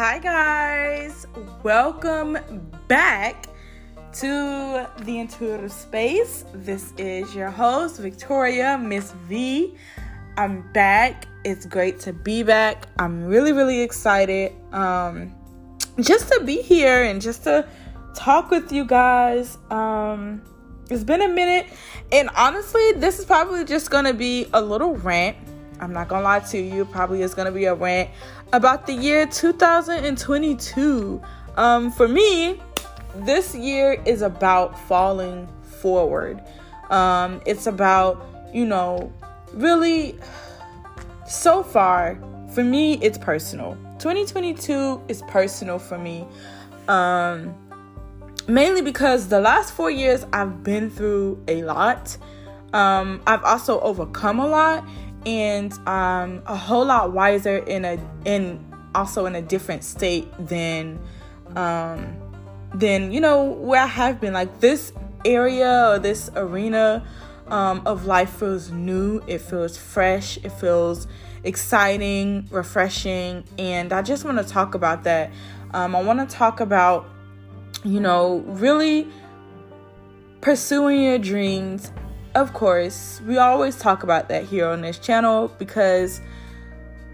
Hi, guys. Welcome back to the intuitive space. This is your host, Victoria, Miss V. I'm back. It's great to be back. I'm really, really excited um, just to be here and just to talk with you guys. Um, it's been a minute, and honestly, this is probably just gonna be a little rant. I'm not gonna lie to you, probably is gonna be a rant about the year 2022. Um, for me, this year is about falling forward. Um, it's about, you know, really, so far, for me, it's personal. 2022 is personal for me. Um, mainly because the last four years I've been through a lot. Um, I've also overcome a lot and um, a whole lot wiser in a in also in a different state than um, than you know where I have been. Like this area or this arena um, of life feels new. It feels fresh. It feels exciting, refreshing, and I just want to talk about that. Um, I want to talk about you know, really pursuing your dreams. Of course, we always talk about that here on this channel because,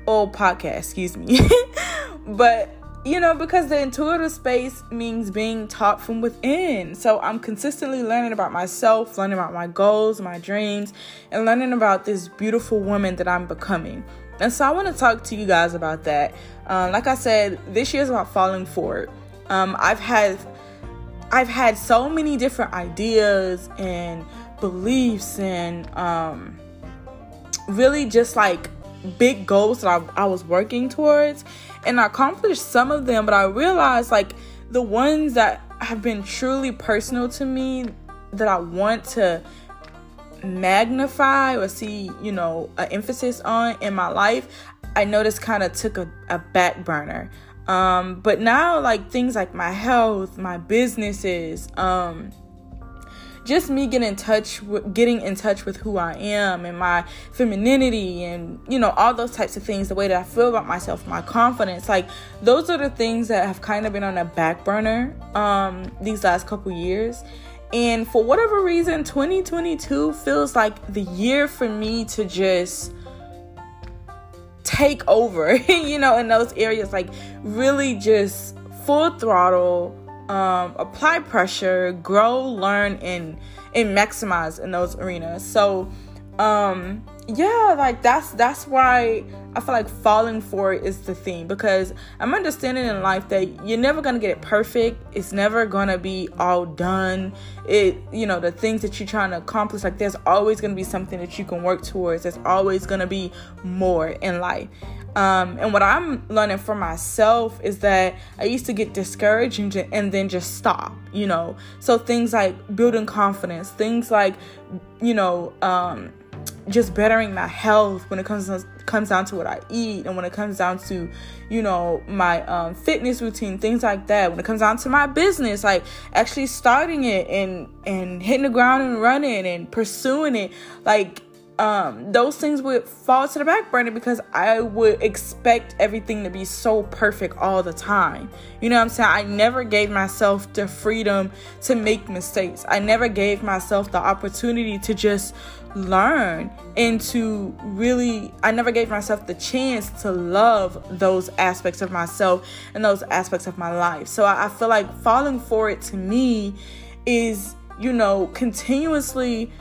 oh, podcast, excuse me. but, you know, because the intuitive space means being taught from within. So I'm consistently learning about myself, learning about my goals, my dreams, and learning about this beautiful woman that I'm becoming. And so I want to talk to you guys about that. Um, like I said, this year is about falling forward. Um, I've had I've had so many different ideas and beliefs and um, really just like big goals that I, I was working towards. And I accomplished some of them, but I realized like the ones that have been truly personal to me that I want to magnify or see, you know, an emphasis on in my life, I noticed kind of took a, a back burner. Um, but now, like things like my health, my businesses, um, just me getting in touch with getting in touch with who I am and my femininity and you know all those types of things the way that I feel about myself my confidence like those are the things that have kind of been on a back burner um these last couple years and for whatever reason 2022 feels like the year for me to just take over, you know, in those areas. Like, really just full throttle, um, apply pressure, grow, learn, and and maximize in those arenas. So, um, yeah, like that's that's why I feel like falling for it is the theme because I'm understanding in life that you're never gonna get it perfect. It's never gonna be all done. It you know the things that you're trying to accomplish. Like there's always gonna be something that you can work towards. There's always gonna be more in life. Um, and what I'm learning for myself is that I used to get discouraged and, and then just stop, you know. So things like building confidence, things like, you know, um, just bettering my health when it comes to, comes down to what I eat and when it comes down to you know my um, fitness routine things like that when it comes down to my business like actually starting it and and hitting the ground and running and pursuing it like um, those things would fall to the back burner because I would expect everything to be so perfect all the time. You know what I'm saying? I never gave myself the freedom to make mistakes. I never gave myself the opportunity to just learn and to really I never gave myself the chance to love those aspects of myself and those aspects of my life. So I, I feel like falling for it to me is, you know, continuously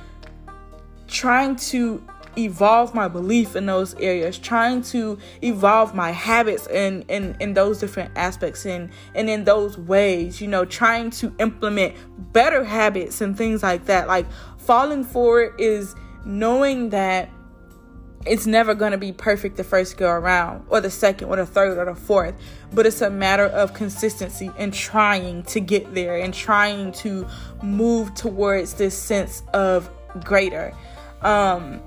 trying to evolve my belief in those areas trying to evolve my habits in in in those different aspects and and in those ways you know trying to implement better habits and things like that. Like falling for it is knowing that it's never going to be perfect the first go around or the second or the third or the fourth but it's a matter of consistency and trying to get there and trying to move towards this sense of greater um,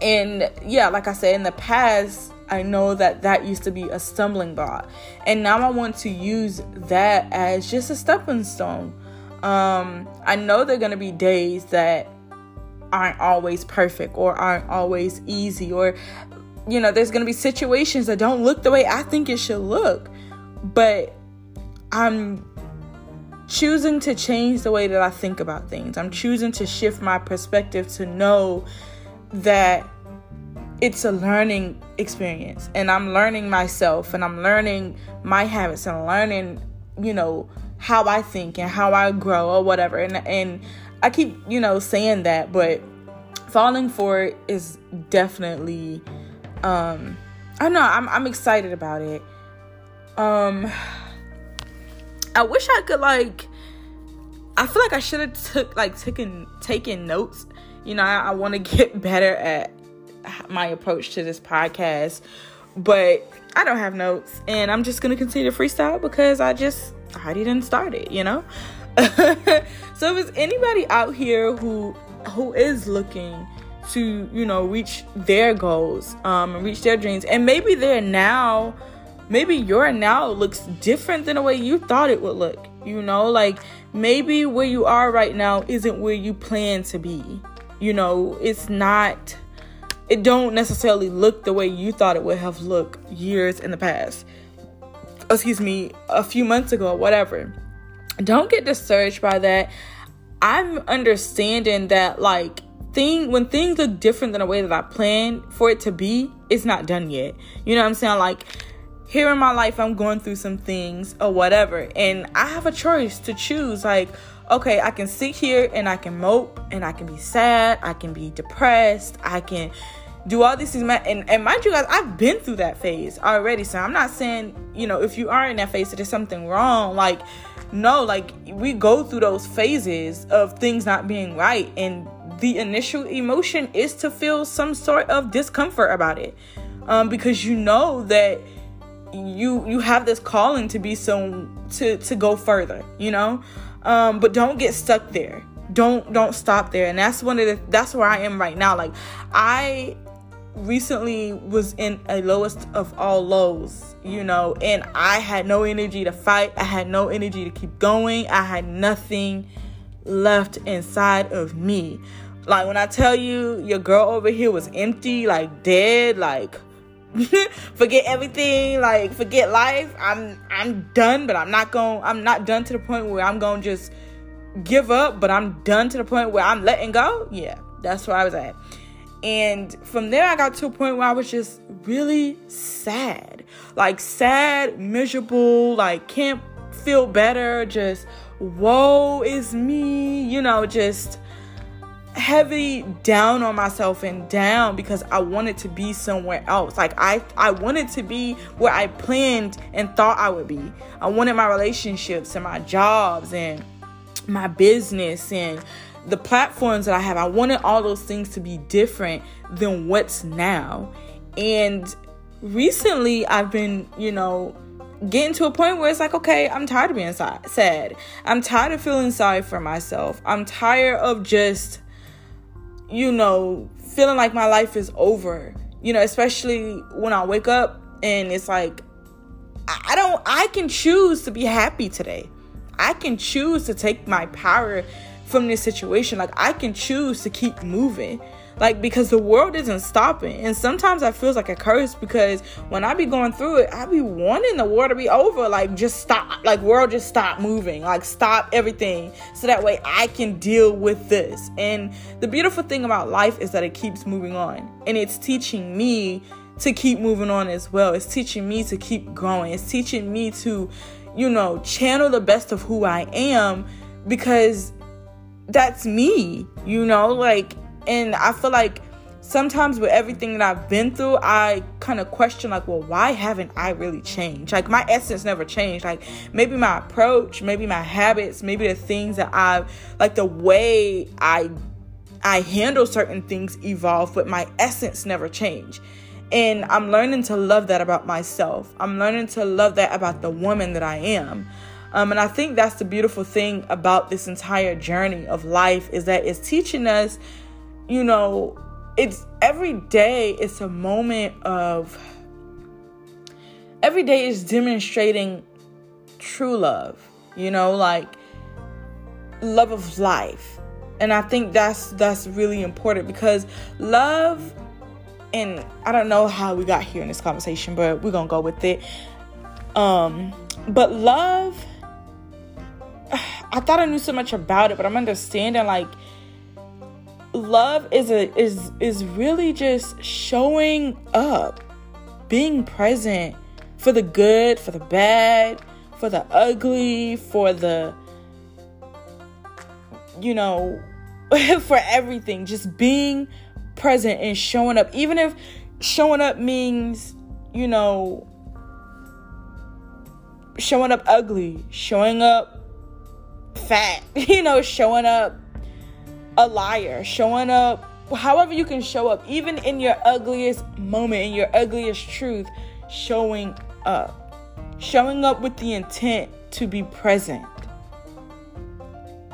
and yeah, like I said, in the past, I know that that used to be a stumbling block. And now I want to use that as just a stepping stone. Um, I know there are going to be days that aren't always perfect or aren't always easy, or, you know, there's going to be situations that don't look the way I think it should look. but I'm choosing to change the way that I think about things. I'm choosing to shift my perspective to know that it's a learning experience and I'm learning myself and I'm learning my habits and learning, you know, how I think and how I grow or whatever. And and I keep, you know, saying that, but falling for it is definitely um I don't know, I'm I'm excited about it. Um I wish I could like I feel like I should have took like taken taken notes. You know, I, I want to get better at my approach to this podcast, but I don't have notes and I'm just gonna continue to freestyle because I just I didn't start it, you know? so if there's anybody out here who who is looking to, you know, reach their goals, um, and reach their dreams, and maybe they're now maybe your now looks different than the way you thought it would look. You know, like maybe where you are right now isn't where you plan to be. You know, it's not it don't necessarily look the way you thought it would have looked years in the past. Excuse me, a few months ago, whatever. Don't get discouraged by that. I'm understanding that like thing when things look different than the way that I planned for it to be, it's not done yet. You know what I'm saying? Like here in my life I'm going through some things or whatever. And I have a choice to choose like okay I can sit here and I can mope and I can be sad I can be depressed I can do all these things. And, and mind you guys I've been through that phase already. So I'm not saying you know if you are in that phase that there's something wrong. Like no like we go through those phases of things not being right. And the initial emotion is to feel some sort of discomfort about it. Um, because you know that you you have this calling to be so to to go further you know? Um but don't get stuck there. Don't don't stop there. And that's one of the that's where i am right now. Like i recently was in a lowest of all lows you know? And i had no energy to fight. I had no energy to keep going. I had nothing left inside of me. Like when i tell you your girl over here was empty like dead like forget everything like forget life. I'm i'm done but i'm not going i'm not done to the point where i'm going to just give up but i'm done to the point where i'm letting go? Yeah that's where i was at. And from there i got to a point where i was just really sad. Like sad miserable like can't feel better. Just woe is me you know just heavy down on myself and down because I wanted to be somewhere else. Like I I wanted to be where I planned and thought I would be. I wanted my relationships and my jobs and my business and the platforms that I have. I wanted all those things to be different than what's now. And recently I've been, you know, getting to a point where it's like, okay, I'm tired of being sad. I'm tired of feeling sorry for myself. I'm tired of just you know, feeling like my life is over. You know, especially when I wake up and it's like, I don't, I can choose to be happy today. I can choose to take my power from this situation. Like, I can choose to keep moving like because the world isn't stopping. And sometimes i feels like a curse because when i be going through it i be wanting the war to be over. Like just stop. Like world just stop moving. Like stop everything so that way i can deal with this. And the beautiful thing about life is that it keeps moving on. And it's teaching me to keep moving on as well. It's teaching me to keep growing. It's teaching me to you know channel the best of who i am because that's me you know? Like and I feel like sometimes with everything that I've been through, I kind of question like, well, why haven't I really changed? Like my essence never changed. Like maybe my approach, maybe my habits, maybe the things that I've like the way I I handle certain things evolve, but my essence never changed. And I'm learning to love that about myself. I'm learning to love that about the woman that I am. Um, and I think that's the beautiful thing about this entire journey of life is that it's teaching us you know, it's every day it's a moment of every day is demonstrating true love, you know, like love of life. And I think that's that's really important because love and I don't know how we got here in this conversation, but we're to go with it. Um but love I thought I knew so much about it, but I'm understanding like love is a is is really just showing up, being present for the good, for the bad, for the ugly, for the you know, for everything, just being present and showing up. Even if showing up means, you know, showing up ugly, showing up fat, you know, showing up a liar, showing up however you can show up, even in your ugliest moment, in your ugliest truth, showing up. Showing up with the intent to be present.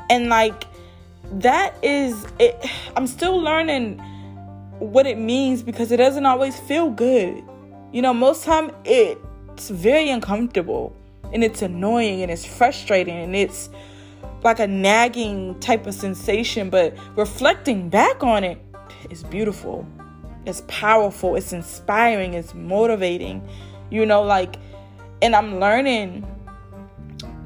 And like that is it I'm still learning what it means because it doesn't always feel good. You know, most time it's very uncomfortable and it's annoying and it's frustrating and it's like a nagging type of sensation, but reflecting back on it is beautiful. It's powerful, it's inspiring, it's motivating. You know, like, and I'm learning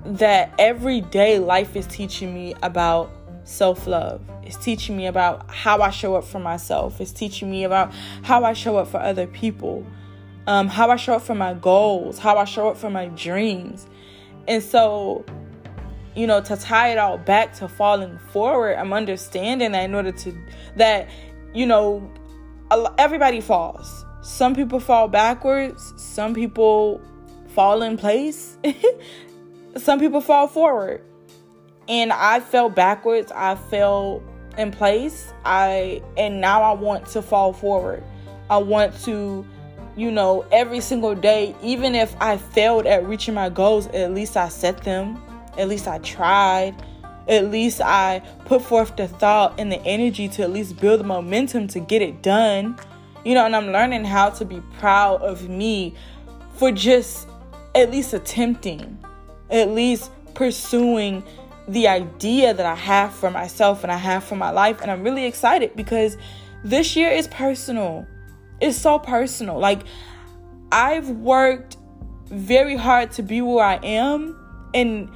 that every day life is teaching me about self love. It's teaching me about how I show up for myself. It's teaching me about how I show up for other people, um, how I show up for my goals, how I show up for my dreams. And so you know, to tie it all back to falling forward, I'm understanding that in order to, that, you know, everybody falls. Some people fall backwards, some people fall in place, some people fall forward. And I fell backwards, I fell in place. I and now I want to fall forward. I want to you know, every single day, even if I failed at reaching my goals, at least I set them. At least I tried. At least I put forth the thought and the energy to at least build the momentum to get it done. You know, and I'm learning how to be proud of me for just at least attempting, at least pursuing the idea that I have for myself and I have for my life. And I'm really excited because this year is personal. It's so personal. Like, I've worked very hard to be where I am. And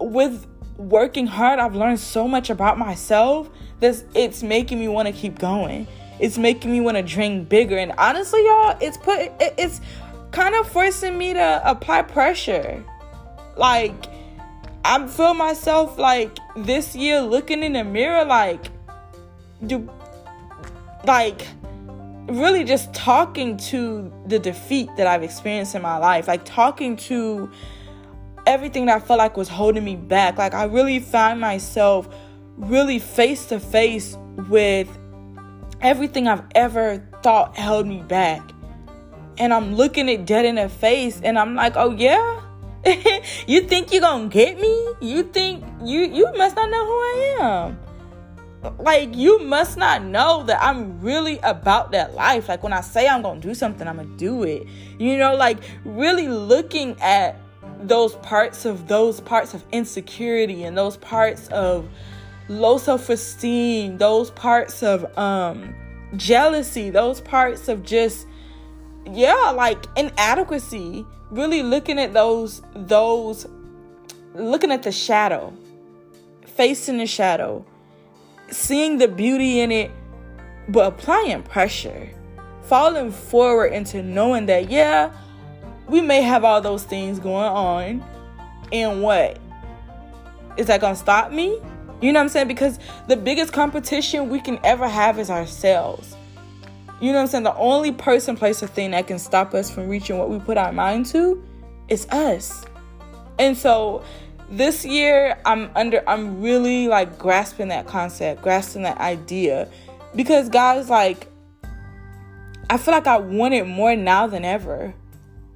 with working hard, I've learned so much about myself that it's making me want to keep going. It's making me want to dream bigger. And honestly, y'all, it's put it's kind of forcing me to apply pressure. Like I feel myself like this year looking in the mirror like do like really just talking to the defeat that I've experienced in my life, like talking to everything that I felt like was holding me back. Like I really found myself really face to face with everything I've ever thought held me back. And I'm looking it dead in the face and I'm like, "Oh yeah? you think you're to get me? You think you you must not know who I am." Like you must not know that I'm really about that life. Like when I say I'm to do something, I'm to do it. You know, like really looking at those parts of those parts of insecurity and those parts of low self-esteem those parts of um jealousy those parts of just yeah like inadequacy really looking at those those looking at the shadow facing the shadow seeing the beauty in it but applying pressure falling forward into knowing that yeah we may have all those things going on. And what? Is that gonna stop me? You know what I'm saying? Because the biggest competition we can ever have is ourselves. You know what I'm saying? The only person, place, or thing that can stop us from reaching what we put our mind to is us. And so this year I'm under I'm really like grasping that concept, grasping that idea. Because guys like I feel like I want it more now than ever.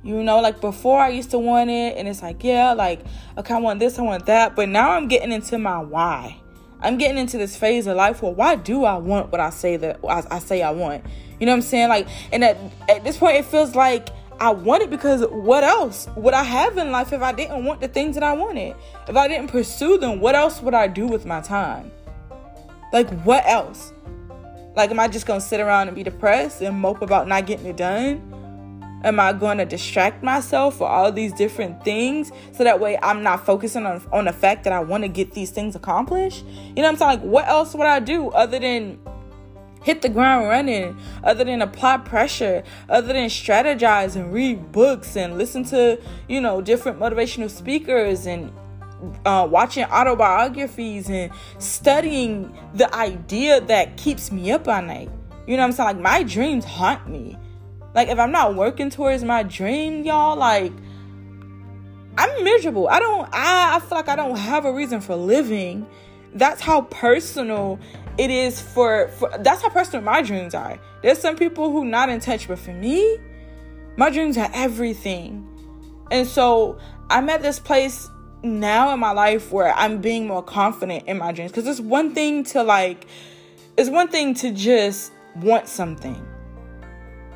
You know, like before I used to want it, and it's like, yeah, like, okay, I want this, I want that. But now I'm getting into my why. I'm getting into this phase of life where why do I want what I say that I, I say I want? You know what I'm saying? Like, and at, at this point, it feels like I want it because what else would I have in life if I didn't want the things that I wanted? If I didn't pursue them, what else would I do with my time? Like, what else? Like, am I just gonna sit around and be depressed and mope about not getting it done? Am I going to distract myself for all these different things so that way I'm not focusing on, on the fact that I want to get these things accomplished? You know what I'm saying? Like, what else would I do other than hit the ground running, other than apply pressure, other than strategize and read books and listen to, you know, different motivational speakers and uh, watching autobiographies and studying the idea that keeps me up at night. You know what I'm saying? Like, my dreams haunt me. Like if I'm not working towards my dream, y'all, like I'm miserable. I don't I, I feel like I don't have a reason for living. That's how personal it is for, for that's how personal my dreams are. There's some people who not in touch, but for me, my dreams are everything. And so I'm at this place now in my life where I'm being more confident in my dreams. Because it's one thing to like, it's one thing to just want something.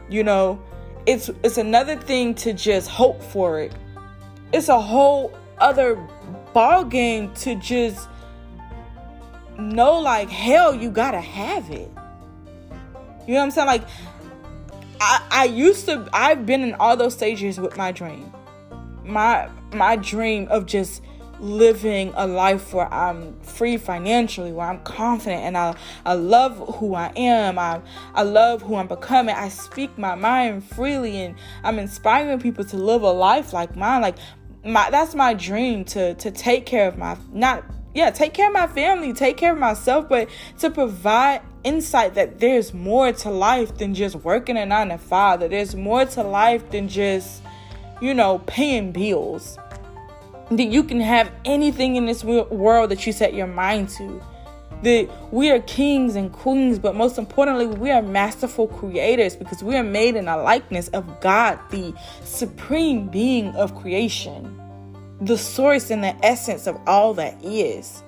You know, it's it's another thing to just hope for it. It's a whole other ball game to just know like hell you gotta have it. You know what I'm saying? Like I I used to I've been in all those stages with my dream. My my dream of just living a life where I'm free financially, where I'm confident and I, I love who I am. I, I love who I'm becoming. I speak my mind freely and I'm inspiring people to live a life like mine. Like my that's my dream to to take care of my not yeah, take care of my family, take care of myself, but to provide insight that there's more to life than just working a nine to five, that there's more to life than just, you know, paying bills that you can have anything in this world that you set your mind to. That we are kings and queens, but most importantly, we are masterful creators because we are made in the likeness of God, the supreme being of creation, the source and the essence of all that is.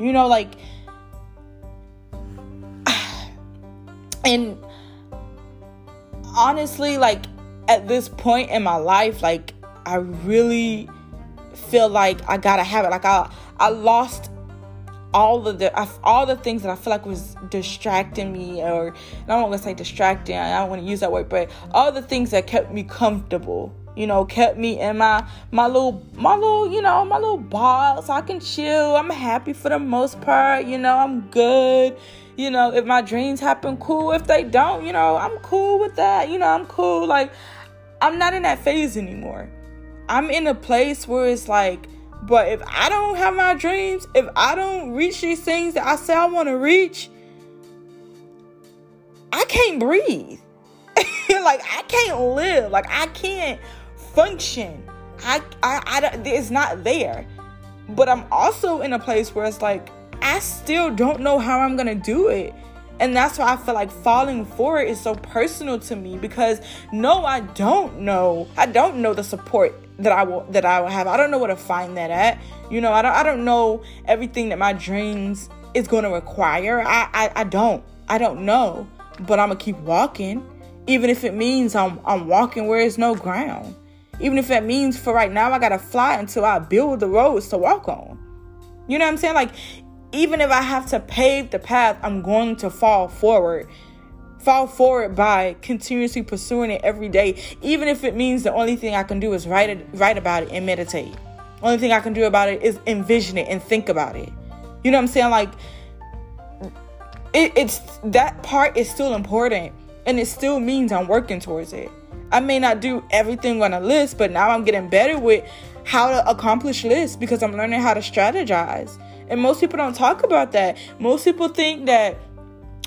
You know, like, and honestly, like, at this point in my life, like, I really feel like I gotta have it. Like I I lost all of the all the things that I feel like was distracting me, or I don't want to say distracting. I don't want to use that word, but all the things that kept me comfortable. You know, kept me in my my little my little you know my little box. I can chill. I'm happy for the most part. You know, I'm good. You know, if my dreams happen, cool. If they don't, you know, I'm cool with that. You know, I'm cool. Like I'm not in that phase anymore. I'm in a place where it's like, but if I don't have my dreams, if I don't reach these things that I say I want to reach, I can't breathe. like I can't live. Like I can't function. I, I, I, it's not there. But I'm also in a place where it's like I still don't know how I'm gonna do it. And that's why I feel like falling for it is so personal to me because no, I don't know. I don't know the support that I will that I will have. I don't know where to find that at. You know, I don't I don't know everything that my dreams is going to require. I, I I don't. I don't know. But I'm gonna keep walking, even if it means I'm I'm walking where there's no ground. Even if that means for right now I gotta fly until I build the roads to walk on. You know what I'm saying? Like even if I have to pave the path, I'm going to fall forward fall forward by continuously pursuing it every day, even if it means the only thing I can do is write it, write about it and meditate. Only thing I can do about it is envision it and think about it. You know what I'm saying? Like it, it's that part is still important, and it still means I'm working towards it. I may not do everything on a list, but now I'm getting better with how to accomplish lists because I'm learning how to strategize. And most people don't talk about that. Most people think that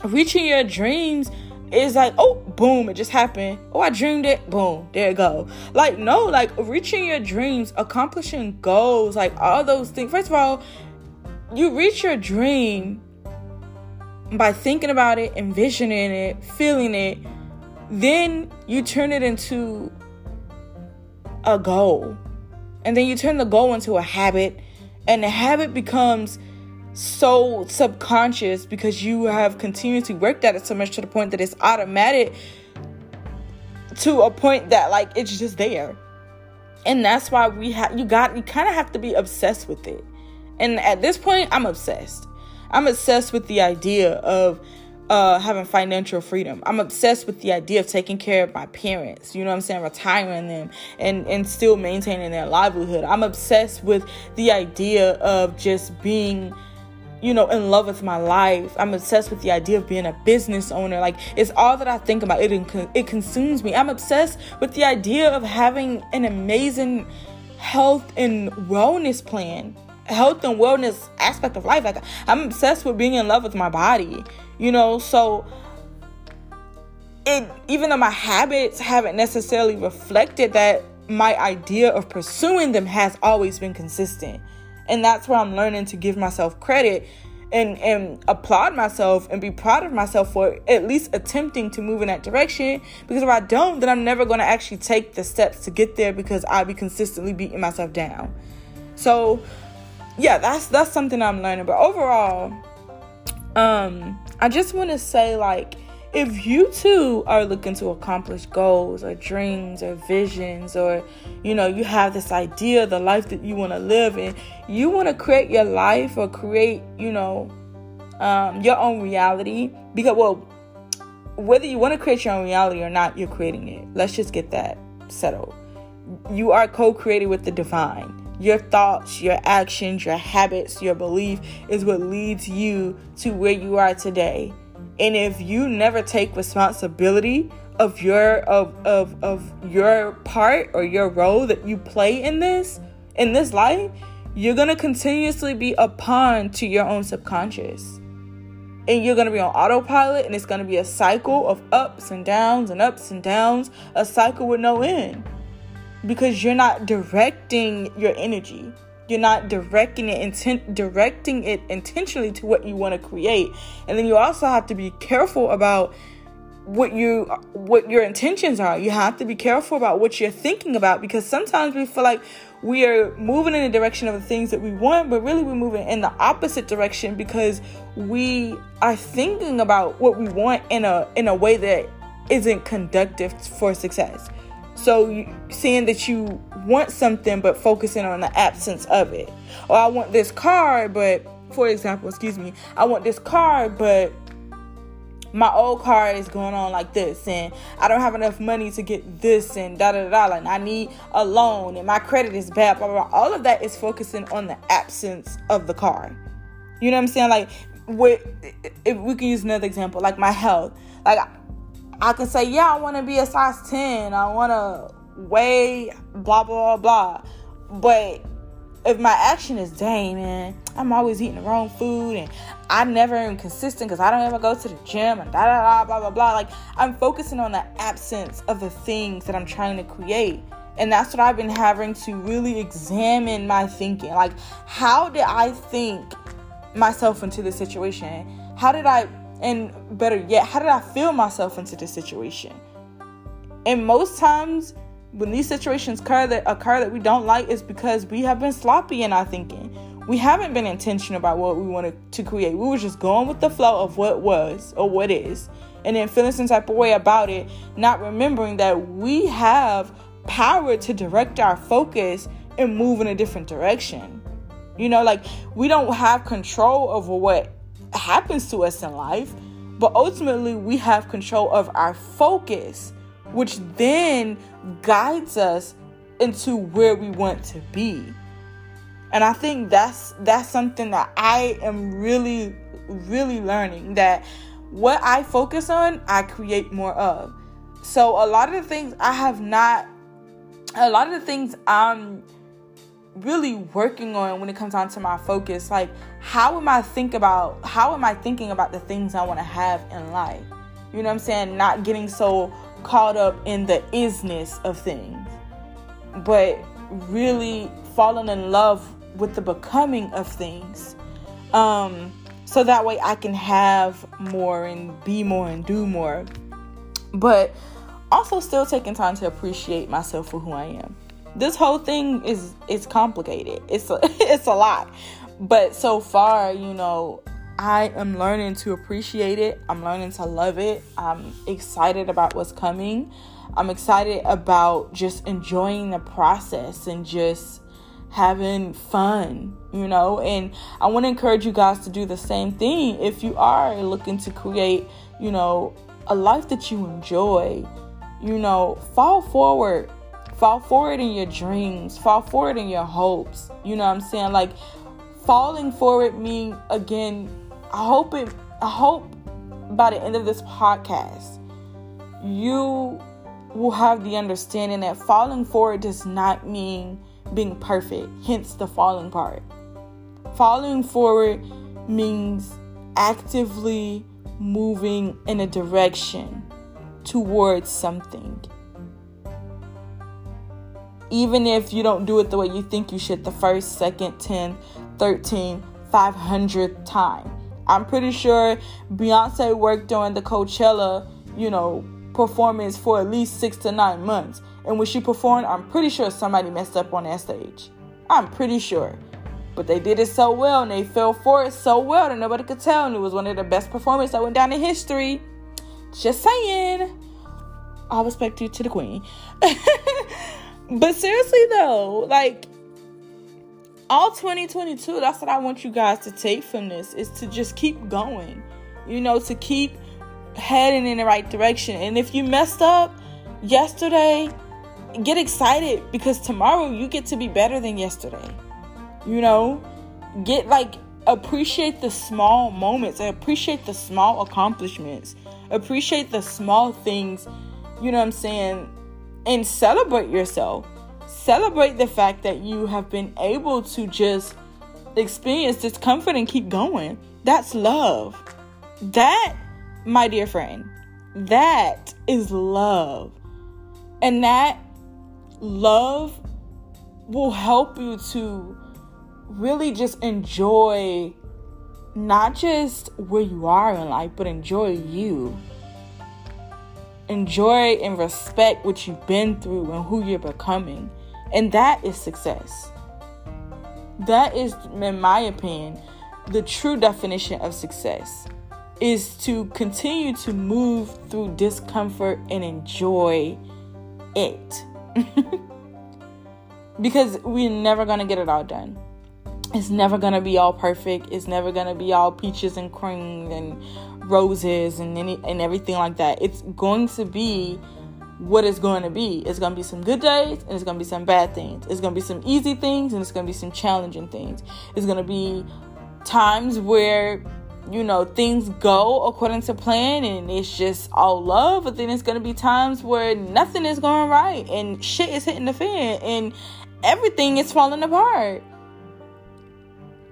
reaching your dreams is like, oh, boom, it just happened. Oh, I dreamed it. Boom, there you go. Like, no, like reaching your dreams, accomplishing goals, like all those things. First of all, you reach your dream by thinking about it, envisioning it, feeling it. Then you turn it into a goal. And then you turn the goal into a habit. And the habit becomes so subconscious because you have continuously worked at it so much to the point that it's automatic to a point that like it's just there and that's why we have you got you kind of have to be obsessed with it and at this point i'm obsessed i'm obsessed with the idea of uh, having financial freedom. I'm obsessed with the idea of taking care of my parents, you know what I'm saying, retiring them and, and still maintaining their livelihood. I'm obsessed with the idea of just being, you know, in love with my life. I'm obsessed with the idea of being a business owner. Like, it's all that I think about. It, it consumes me. I'm obsessed with the idea of having an amazing health and wellness plan health and wellness aspect of life. Like I'm obsessed with being in love with my body, you know. So it even though my habits haven't necessarily reflected that, my idea of pursuing them has always been consistent, and that's where I'm learning to give myself credit. And, and applaud myself and be proud of myself for at least attempting to move in that direction. Because if I don't, then I'm never going to actually take the steps to get there because I'll be consistently beating myself down. So yeah, that's that's something I'm learning. But overall, um, I just want to say like if you too are looking to accomplish goals or dreams or visions or you know you have this idea the life that you want to live and you want to create your life or create you know um, your own reality because well whether you want to create your own reality or not you're creating it. Let's just get that settled. You are co-created with the divine. Your thoughts, your actions, your habits, your belief is what leads you to where you are today. And if you never take responsibility of your of of of your part or your role that you play in this in this life, you're going to continuously be a pawn to your own subconscious. And you're going to be on autopilot and it's going to be a cycle of ups and downs and ups and downs, a cycle with no end because you're not directing your energy you're not directing it intent directing it intentionally to what you want to create. And then you also have to be careful about what you what your intentions are. You have to be careful about what you're thinking about because sometimes we feel like we are moving in the direction of the things that we want but really we're moving in the opposite direction because we are thinking about what we want in a in a way that isn't conductive for success so seeing that you want something but focusing on the absence of it. Or I want this car, but for example, excuse me, I want this car, but my old car is going on like this and I don't have enough money to get this and da da da and I need a loan and my credit is bad, blah, blah, blah. All of that is focusing on the absence of the car. You know what I'm saying? Like, if we can use another example, like my health. Like, I can say, yeah, I want to be a size 10. I want to weigh blah, blah, blah, blah. But if my action is, dang, man, I'm always eating the wrong food and I never am consistent because I don't ever go to the gym and da da da, blah, blah, blah. Like, I'm focusing on the absence of the things that I'm trying to create. And that's what I've been having to really examine my thinking. Like, how did I think myself into this situation? How did I and better yet, how did I feel myself into this situation? And most times, when these situations occur that occur that we don't like, is because we have been sloppy in our thinking. We haven't been intentional about what we wanted to create. We were just going with the flow of what was or what is, and then feeling some type of way about it, not remembering that we have power to direct our focus and move in a different direction. You know, like we don't have control over what happens to us in life, but ultimately we have control of our focus, which then guides us into where we want to be. And I think that's that's something that I am really really learning that what I focus on, I create more of. So a lot of the things I have not a lot of the things I'm really working on when it comes down to my focus. Like how am i think about how am i thinking about the things i want to have in life? You know what i'm saying? Not getting so caught up in the isness of things but really falling in love with the becoming of things um so that way i can have more and be more and do more but also still taking time to appreciate myself for who i am this whole thing is is complicated. It's a, it's a lot. But so far, you know, I am learning to appreciate it. I'm learning to love it. I'm excited about what's coming. I'm excited about just enjoying the process and just having fun, you know. And I want to encourage you guys to do the same thing if you are looking to create, you know, a life that you enjoy. You know, fall forward. Fall forward in your dreams. Fall forward in your hopes. You know what I'm saying? Like falling forward mean again, I hope it I hope by the end of this podcast you will have the understanding that falling forward does not mean being perfect, hence the falling part. Falling forward means actively moving in a direction towards something. Even if you don't do it the way you think you should the first, second, 10, 13, 500th time. I'm pretty sure Beyonce worked on the Coachella, you know, performance for at least six to nine months. And when she performed, I'm pretty sure somebody messed up on that stage. I'm pretty sure. But they did it so well and they fell for it so well that nobody could tell. And it was one of the best performances that went down in history. Just saying. All respect to, to the queen. but seriously though, like all 2022, that's what I want you guys to take from this is to just keep going. You know, to keep heading in the right direction. And if you messed up yesterday, get excited because tomorrow you get to be better than yesterday. You know, get like appreciate the small moments, appreciate the small accomplishments, appreciate the small things, you know what I'm saying, and celebrate yourself. Celebrate the fact that you have been able to just experience discomfort and keep going. That's love. That, my dear friend, that is love. And that love will help you to really just enjoy not just where you are in life, but enjoy you. Enjoy and respect what you've been through and who you're becoming. And that is success. That is, in my opinion, the true definition of success is to continue to move through discomfort and enjoy it. because we're never going to get it all done. It's never going to be all perfect. It's never going to be all peaches and cream and roses and any and everything like that. It's going to be what it's going to be. It's going to be some good days and it's going to be some bad things. It's going to be some easy things and it's going to be some challenging things. It's going to be times where you know things go according to plan and it's just all love but then it's gonna be times where nothing is going right and shit is hitting the fan and everything is falling apart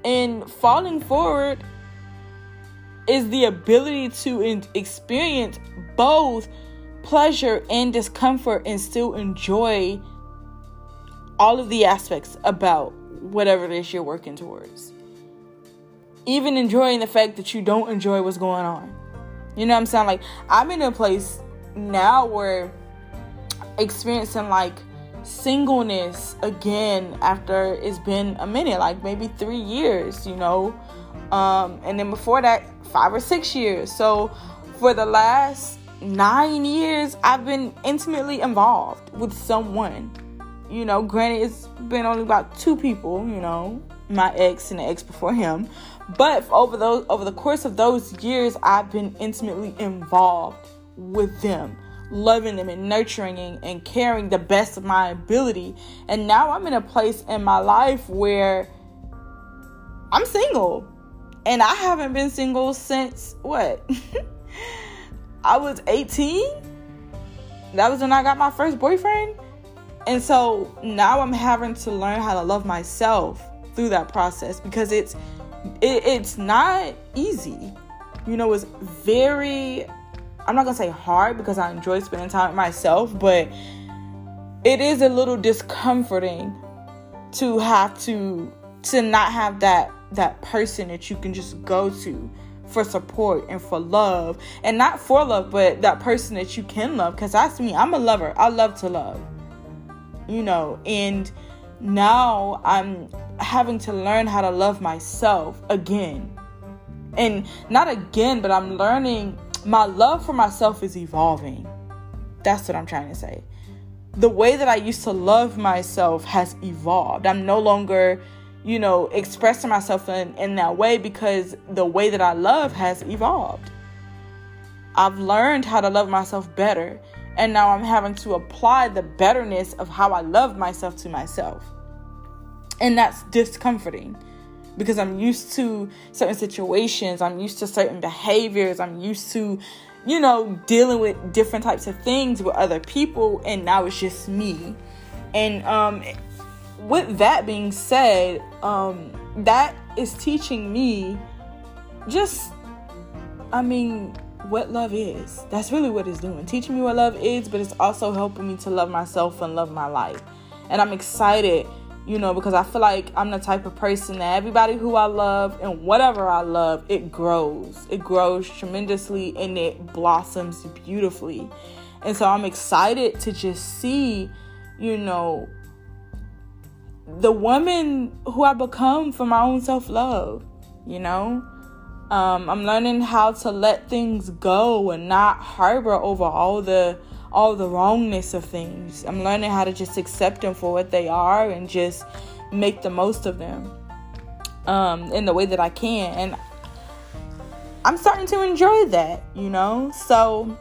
and falling forward is the ability to experience both pleasure and discomfort and still enjoy all of the aspects about whatever it is you're working towards even enjoying the fact that you don't enjoy what's going on. You know what I'm saying? Like, I'm in a place now where experiencing like singleness again after it's been a minute, like maybe three years, you know. Um, and then before that, five or six years. So for the last nine years, I've been intimately involved with someone. You know, granted, it's been only about two people, you know, my ex and the ex before him. But over those over the course of those years, I've been intimately involved with them, loving them and nurturing and, and caring the best of my ability. And now I'm in a place in my life where I'm single. And I haven't been single since what? I was 18. That was when I got my first boyfriend. And so now I'm having to learn how to love myself through that process because it's it, it's not easy. You know, it's very I'm not gonna say hard because I enjoy spending time with myself, but it is a little discomforting to have to to not have that that person that you can just go to for support and for love and not for love but that person that you can love because that's me i'm a lover i love to love you know and now i'm having to learn how to love myself again. And not again, but I'm learning my love for myself is evolving. That's what I'm trying to say. the way that I used to love myself has evolved. I'm no longer, you know, expressing myself in, in that way because the way that I love has evolved. I've learned how to love myself better. And now I'm having to apply the betterness of how I love myself to myself. And that's discomforting because I'm used to certain situations, I'm used to certain behaviors, I'm used to, you know, dealing with different types of things with other people, and now it's just me. And um, with that being said, um, that is teaching me just, I mean, what love is. That's really what it's doing. Teaching me what love is, but it's also helping me to love myself and love my life. And I'm excited, you know, because I feel like I'm the type of person that everybody who I love and whatever I love, it grows. It grows tremendously and it blossoms beautifully. And so I'm excited to just see, you know, the woman who I become for my own self love, you know? Um, I'm learning how to let things go and not harbor over all the all the wrongness of things. I'm learning how to just accept them for what they are and just make the most of them um, in the way that I can. And I'm starting to enjoy that, you know? So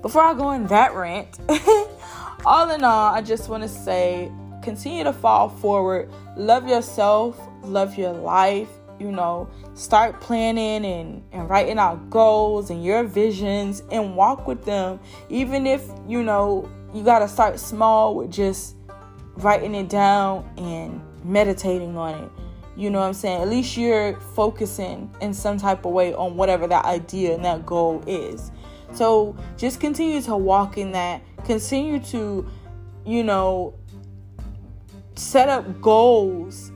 before I go in that rant, all in all, I just want to say continue to fall forward, love yourself, love your life, you know, start planning and, and writing out goals and your visions and walk with them. Even if, you know, you got to start small with just writing it down and meditating on it. You know what I'm saying? At least you're focusing in some type of way on whatever that idea and that goal is. So just continue to walk in that. Continue to, you know, set up goals,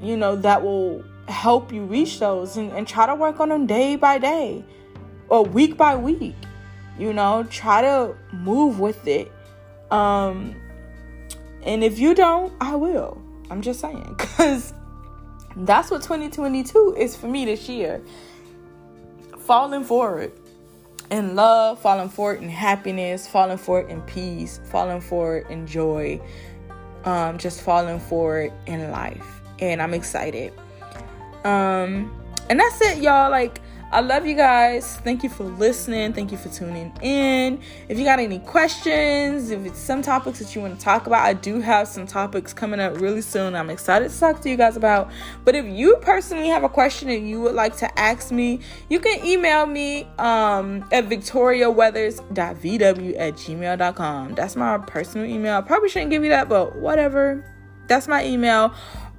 you know, that will help you reach those and, and try to work on them day by day or week by week. You know, try to move with it. Um, and if you don't, I will. I'm just saying, because that's what 2022 is for me this year. Falling forward in love, falling forward in happiness, falling forward in peace, falling forward in joy, um, just falling forward in life. And I'm excited. Um, and that's it, y'all. Like, I love you guys. Thank you for listening. Thank you for tuning in. If you got any questions, if it's some topics that you want to talk about, I do have some topics coming up really soon. I'm excited to talk to you guys about. But if you personally have a question and you would like to ask me, you can email me um, at victoriaweathers.vw at gmail.com. That's my personal email. I probably shouldn't give you that, but whatever. That's my email.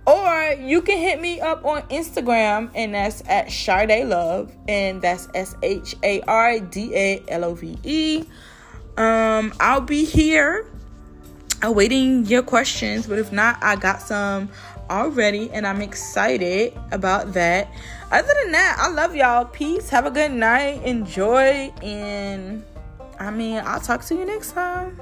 Or you can hit me up on Instagram, and that's at Sharday Love, and that's S H A R D A L O V E. Um, I'll be here awaiting your questions, but if not, I got some already, and I'm excited about that. Other than that, I love y'all. Peace. Have a good night. Enjoy, and I mean, I'll talk to you next time.